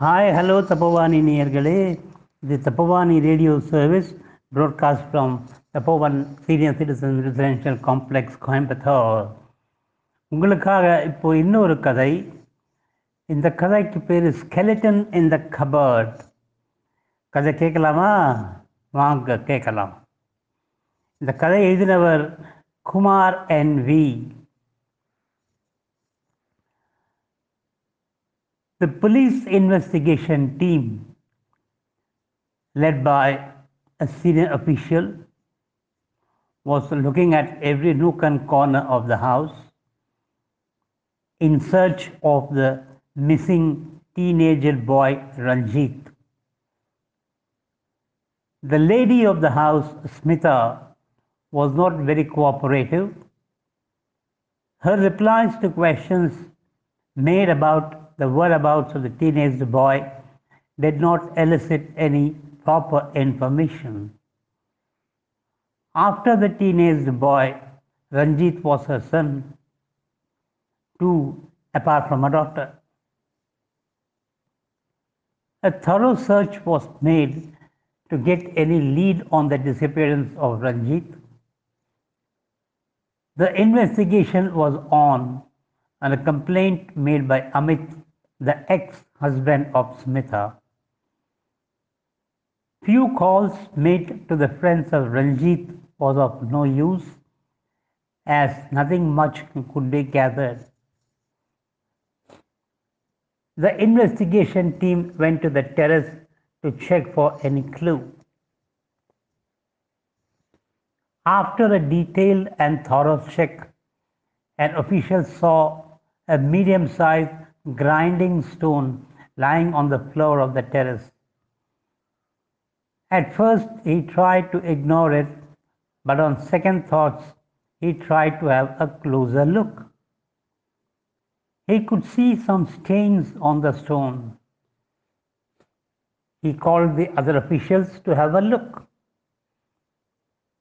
Hi hello தப்பவாணி நேயர்களே. இது Thapovani radio service broadcast from Tapovan senior citizen residential complex Coimbatore உங்களுக்காக இப்போ இன்னொரு கதை. இந்த கதைக்கு பேர் skeleton இன் த கபர்ட் கதை கேட்கலாமா? வாங்க கேட்கலாம். இந்த கதை எழுதினவர் Kumar N V The police investigation team, led by a senior official, was looking at every nook and corner of the house in search of the missing teenager boy Ranjit. The lady of the house, Smita, was not very cooperative. Her replies to questions made about the whereabouts of the teenage boy did not elicit any proper information. After the teenage boy, Ranjit was her son, too, apart from a daughter. A thorough search was made to get any lead on the disappearance of Ranjit. The investigation was on and a complaint made by Amit, the ex husband of Smita. Few calls made to the friends of Ranjit was of no use as nothing much could be gathered. The investigation team went to the terrace to check for any clue. After a detailed and thorough check, an official saw a medium sized grinding stone lying on the floor of the terrace. At first, he tried to ignore it, but on second thoughts, he tried to have a closer look. He could see some stains on the stone. He called the other officials to have a look.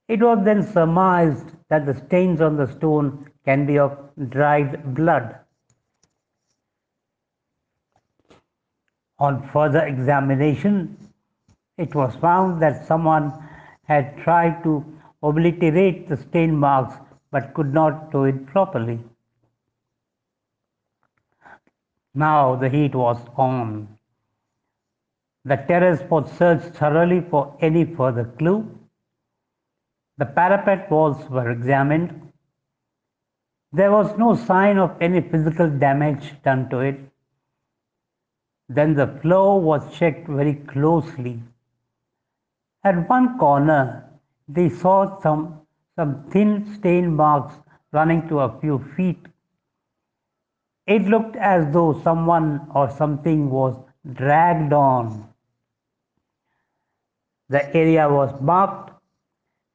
It was then surmised that the stains on the stone can be of dried blood. On further examination, it was found that someone had tried to obliterate the stain marks but could not do it properly. Now the heat was on. The terrace was searched thoroughly for any further clue. The parapet walls were examined. There was no sign of any physical damage done to it. Then the floor was checked very closely. At one corner, they saw some, some thin stain marks running to a few feet. It looked as though someone or something was dragged on. The area was marked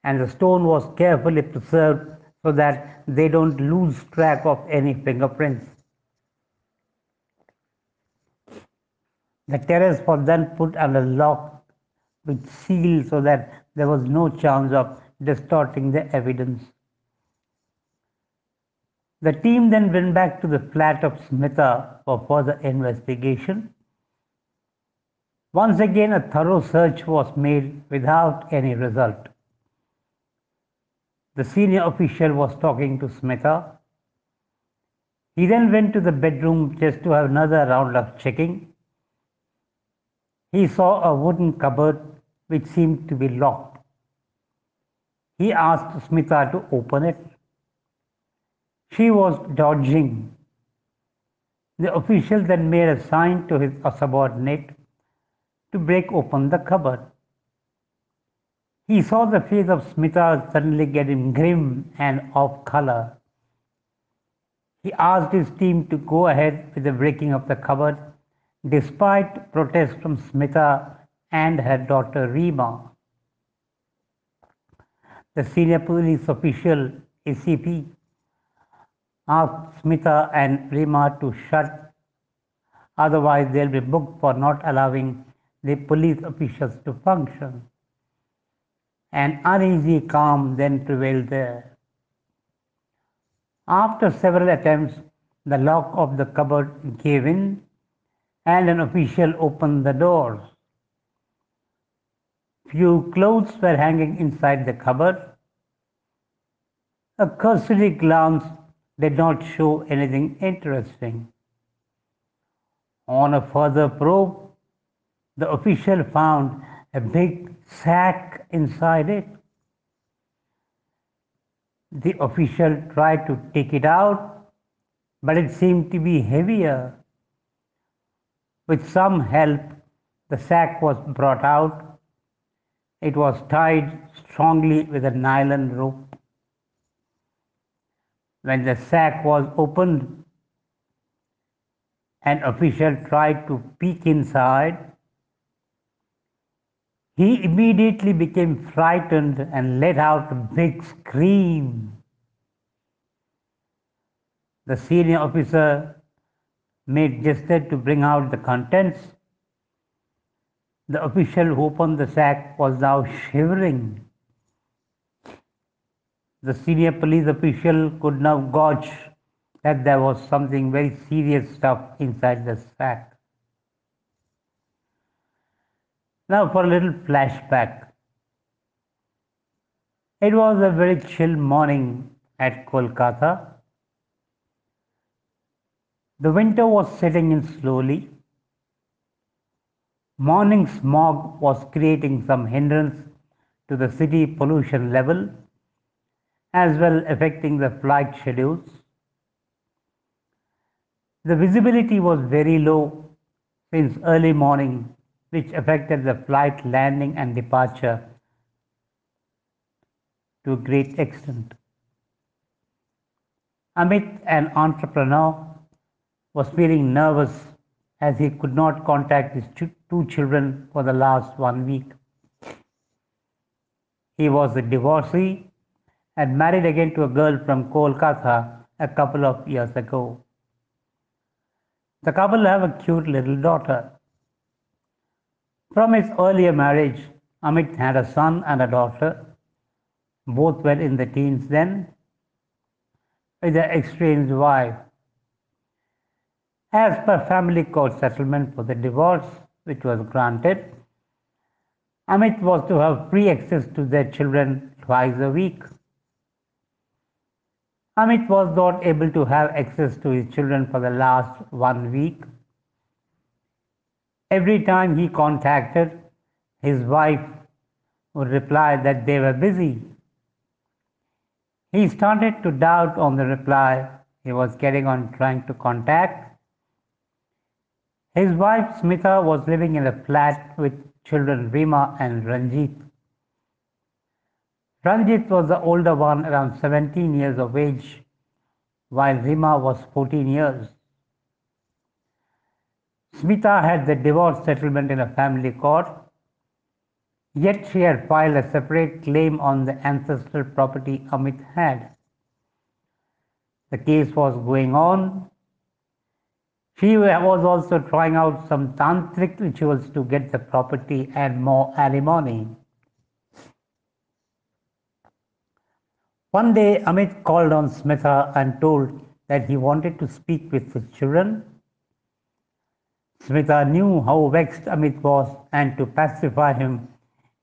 and the stone was carefully preserved so that they don't lose track of any fingerprints. The terrace was then put under lock with seal so that there was no chance of distorting the evidence. The team then went back to the flat of Smita for further investigation. Once again, a thorough search was made without any result. The senior official was talking to Smita. He then went to the bedroom just to have another round of checking. He saw a wooden cupboard which seemed to be locked. He asked Smita to open it. She was dodging. The official then made a sign to his subordinate to break open the cupboard. He saw the face of Smita suddenly getting grim and off color. He asked his team to go ahead with the breaking of the cupboard despite protests from Smita and her daughter Rima. The senior police official, ACP, asked Smita and Rima to shut, otherwise, they'll be booked for not allowing the police officials to function. An uneasy calm then prevailed there. After several attempts, the lock of the cupboard gave in and an official opened the door. Few clothes were hanging inside the cupboard. A cursory glance did not show anything interesting. On a further probe, the official found a big sack inside it. The official tried to take it out, but it seemed to be heavier. With some help, the sack was brought out. It was tied strongly with a nylon rope. When the sack was opened, an official tried to peek inside. He immediately became frightened and let out a big scream. The senior officer made gesture to bring out the contents. The official who opened the sack was now shivering. The senior police official could now gauge that there was something very serious stuff inside the sack. Now for a little flashback. It was a very chill morning at Kolkata. The winter was setting in slowly. Morning smog was creating some hindrance to the city pollution level as well affecting the flight schedules. The visibility was very low since early morning, which affected the flight landing and departure to a great extent. Amit, an entrepreneur, was feeling nervous as he could not contact his two children for the last one week. He was a divorcee and married again to a girl from Kolkata a couple of years ago. The couple have a cute little daughter. From his earlier marriage, Amit had a son and a daughter. Both were in the teens then, with their estranged wife. As per family court settlement for the divorce, which was granted, Amit was to have free access to their children twice a week. Amit was not able to have access to his children for the last one week. Every time he contacted, his wife would reply that they were busy. He started to doubt on the reply he was getting on trying to contact. His wife Smita was living in a flat with children Rima and Ranjit. Ranjit was the older one, around 17 years of age, while Rima was 14 years. Smita had the divorce settlement in a family court, yet she had filed a separate claim on the ancestral property Amit had. The case was going on. She was also trying out some tantric rituals to get the property and more alimony. One day, Amit called on Smita and told that he wanted to speak with his children. Smita knew how vexed Amit was and to pacify him,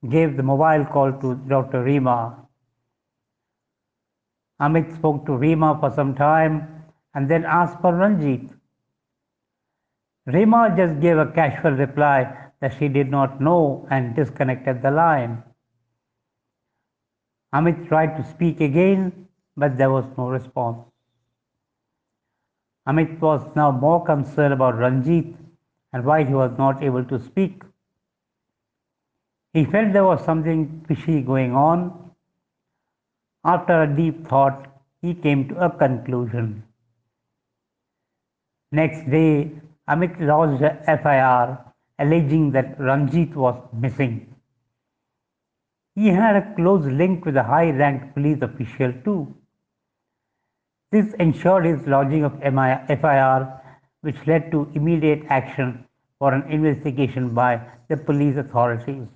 gave the mobile call to Dr. Rima. Amit spoke to Rima for some time and then asked for Ranjit. Rima just gave a casual reply that she did not know and disconnected the line. Amit tried to speak again, but there was no response. Amit was now more concerned about Ranjit and why he was not able to speak. He felt there was something fishy going on. After a deep thought, he came to a conclusion. Next day, Amit lodged a FIR alleging that Ranjit was missing. He had a close link with a high ranked police official too. This ensured his lodging of FIR, which led to immediate action for an investigation by the police authorities.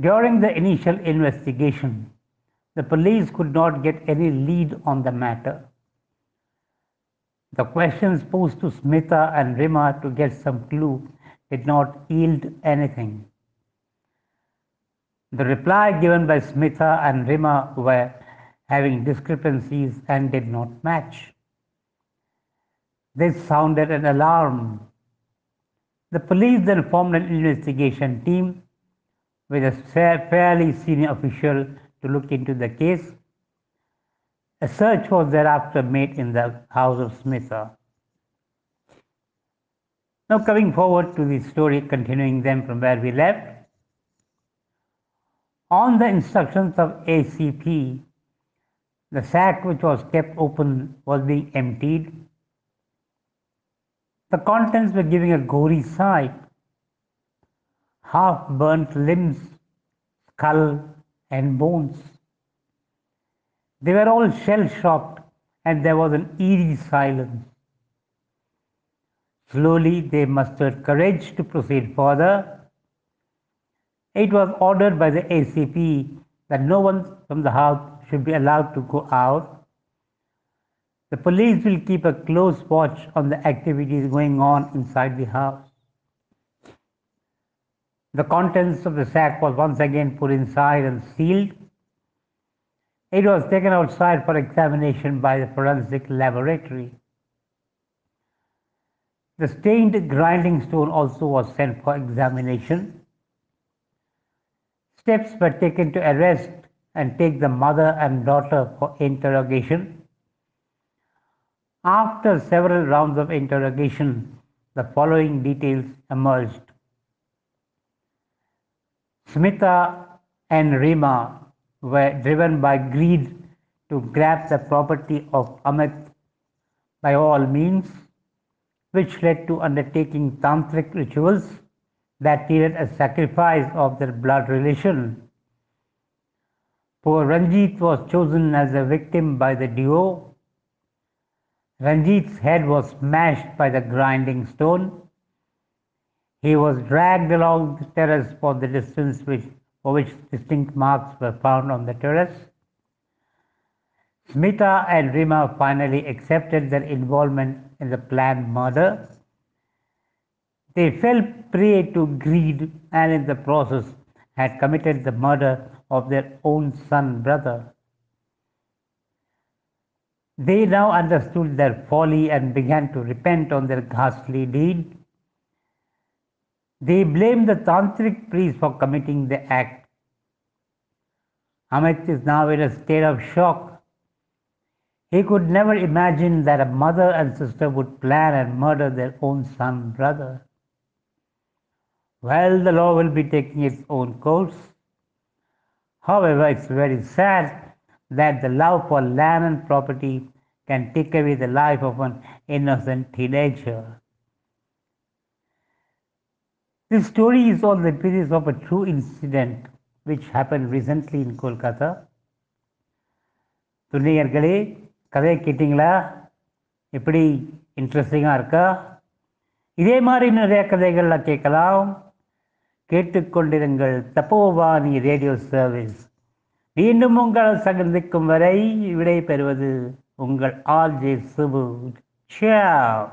During the initial investigation, the police could not get any lead on the matter. The questions posed to Smita and Rima to get some clue did not yield anything. The reply given by Smita and Rima were having discrepancies and did not match. This sounded an alarm. The police then formed an investigation team with a fairly senior official to look into the case. A search was thereafter made in the house of Smita. Now, coming forward to the story, continuing them from where we left. On the instructions of ACP, the sack which was kept open was being emptied. The contents were giving a gory sight half burnt limbs, skull, and bones. They were all shell shocked, and there was an eerie silence. Slowly they mustered courage to proceed further. It was ordered by the ACP that no one from the house should be allowed to go out. The police will keep a close watch on the activities going on inside the house. The contents of the sack was once again put inside and sealed. It was taken outside for examination by the forensic laboratory. The stained grinding stone also was sent for examination. Steps were taken to arrest and take the mother and daughter for interrogation. After several rounds of interrogation, the following details emerged. Smita and Rima were driven by greed to grab the property of Amit by all means, which led to undertaking tantric rituals that needed a sacrifice of their blood relation. Poor Ranjit was chosen as a victim by the duo. Ranjit's head was smashed by the grinding stone. He was dragged along the terrace for the distance which, for which distinct marks were found on the terrace. Smita and Rima finally accepted their involvement in the planned murder. They fell prey to greed and in the process had committed the murder of their own son brother. They now understood their folly and began to repent on their ghastly deed. They blame the tantric priest for committing the act. Amit is now in a state of shock. He could never imagine that a mother and sister would plan and murder their own son brother. Well, the law will be taking its own course. However, it's very sad that the love for land and property can take away the life of an innocent teenager. This story is on the basis of a true incident which happened recently in Kolkata. துணியர்களே கதையை கேட்டிங்களா? எப்படி இன்ட்ரெஸ்டிங்காக இருக்கா? இதே மாதிரி நிறைய கதைகளில் கேட்கலாம். கேட்டுக்கொண்டிருங்கள் தப்போவாணி ரேடியோ சர்வீஸ். மீண்டும் உங்கள் சந்திக்கும் வரை விடை பெறுவது உங்கள் ஆர்ஜே சுபு. சியா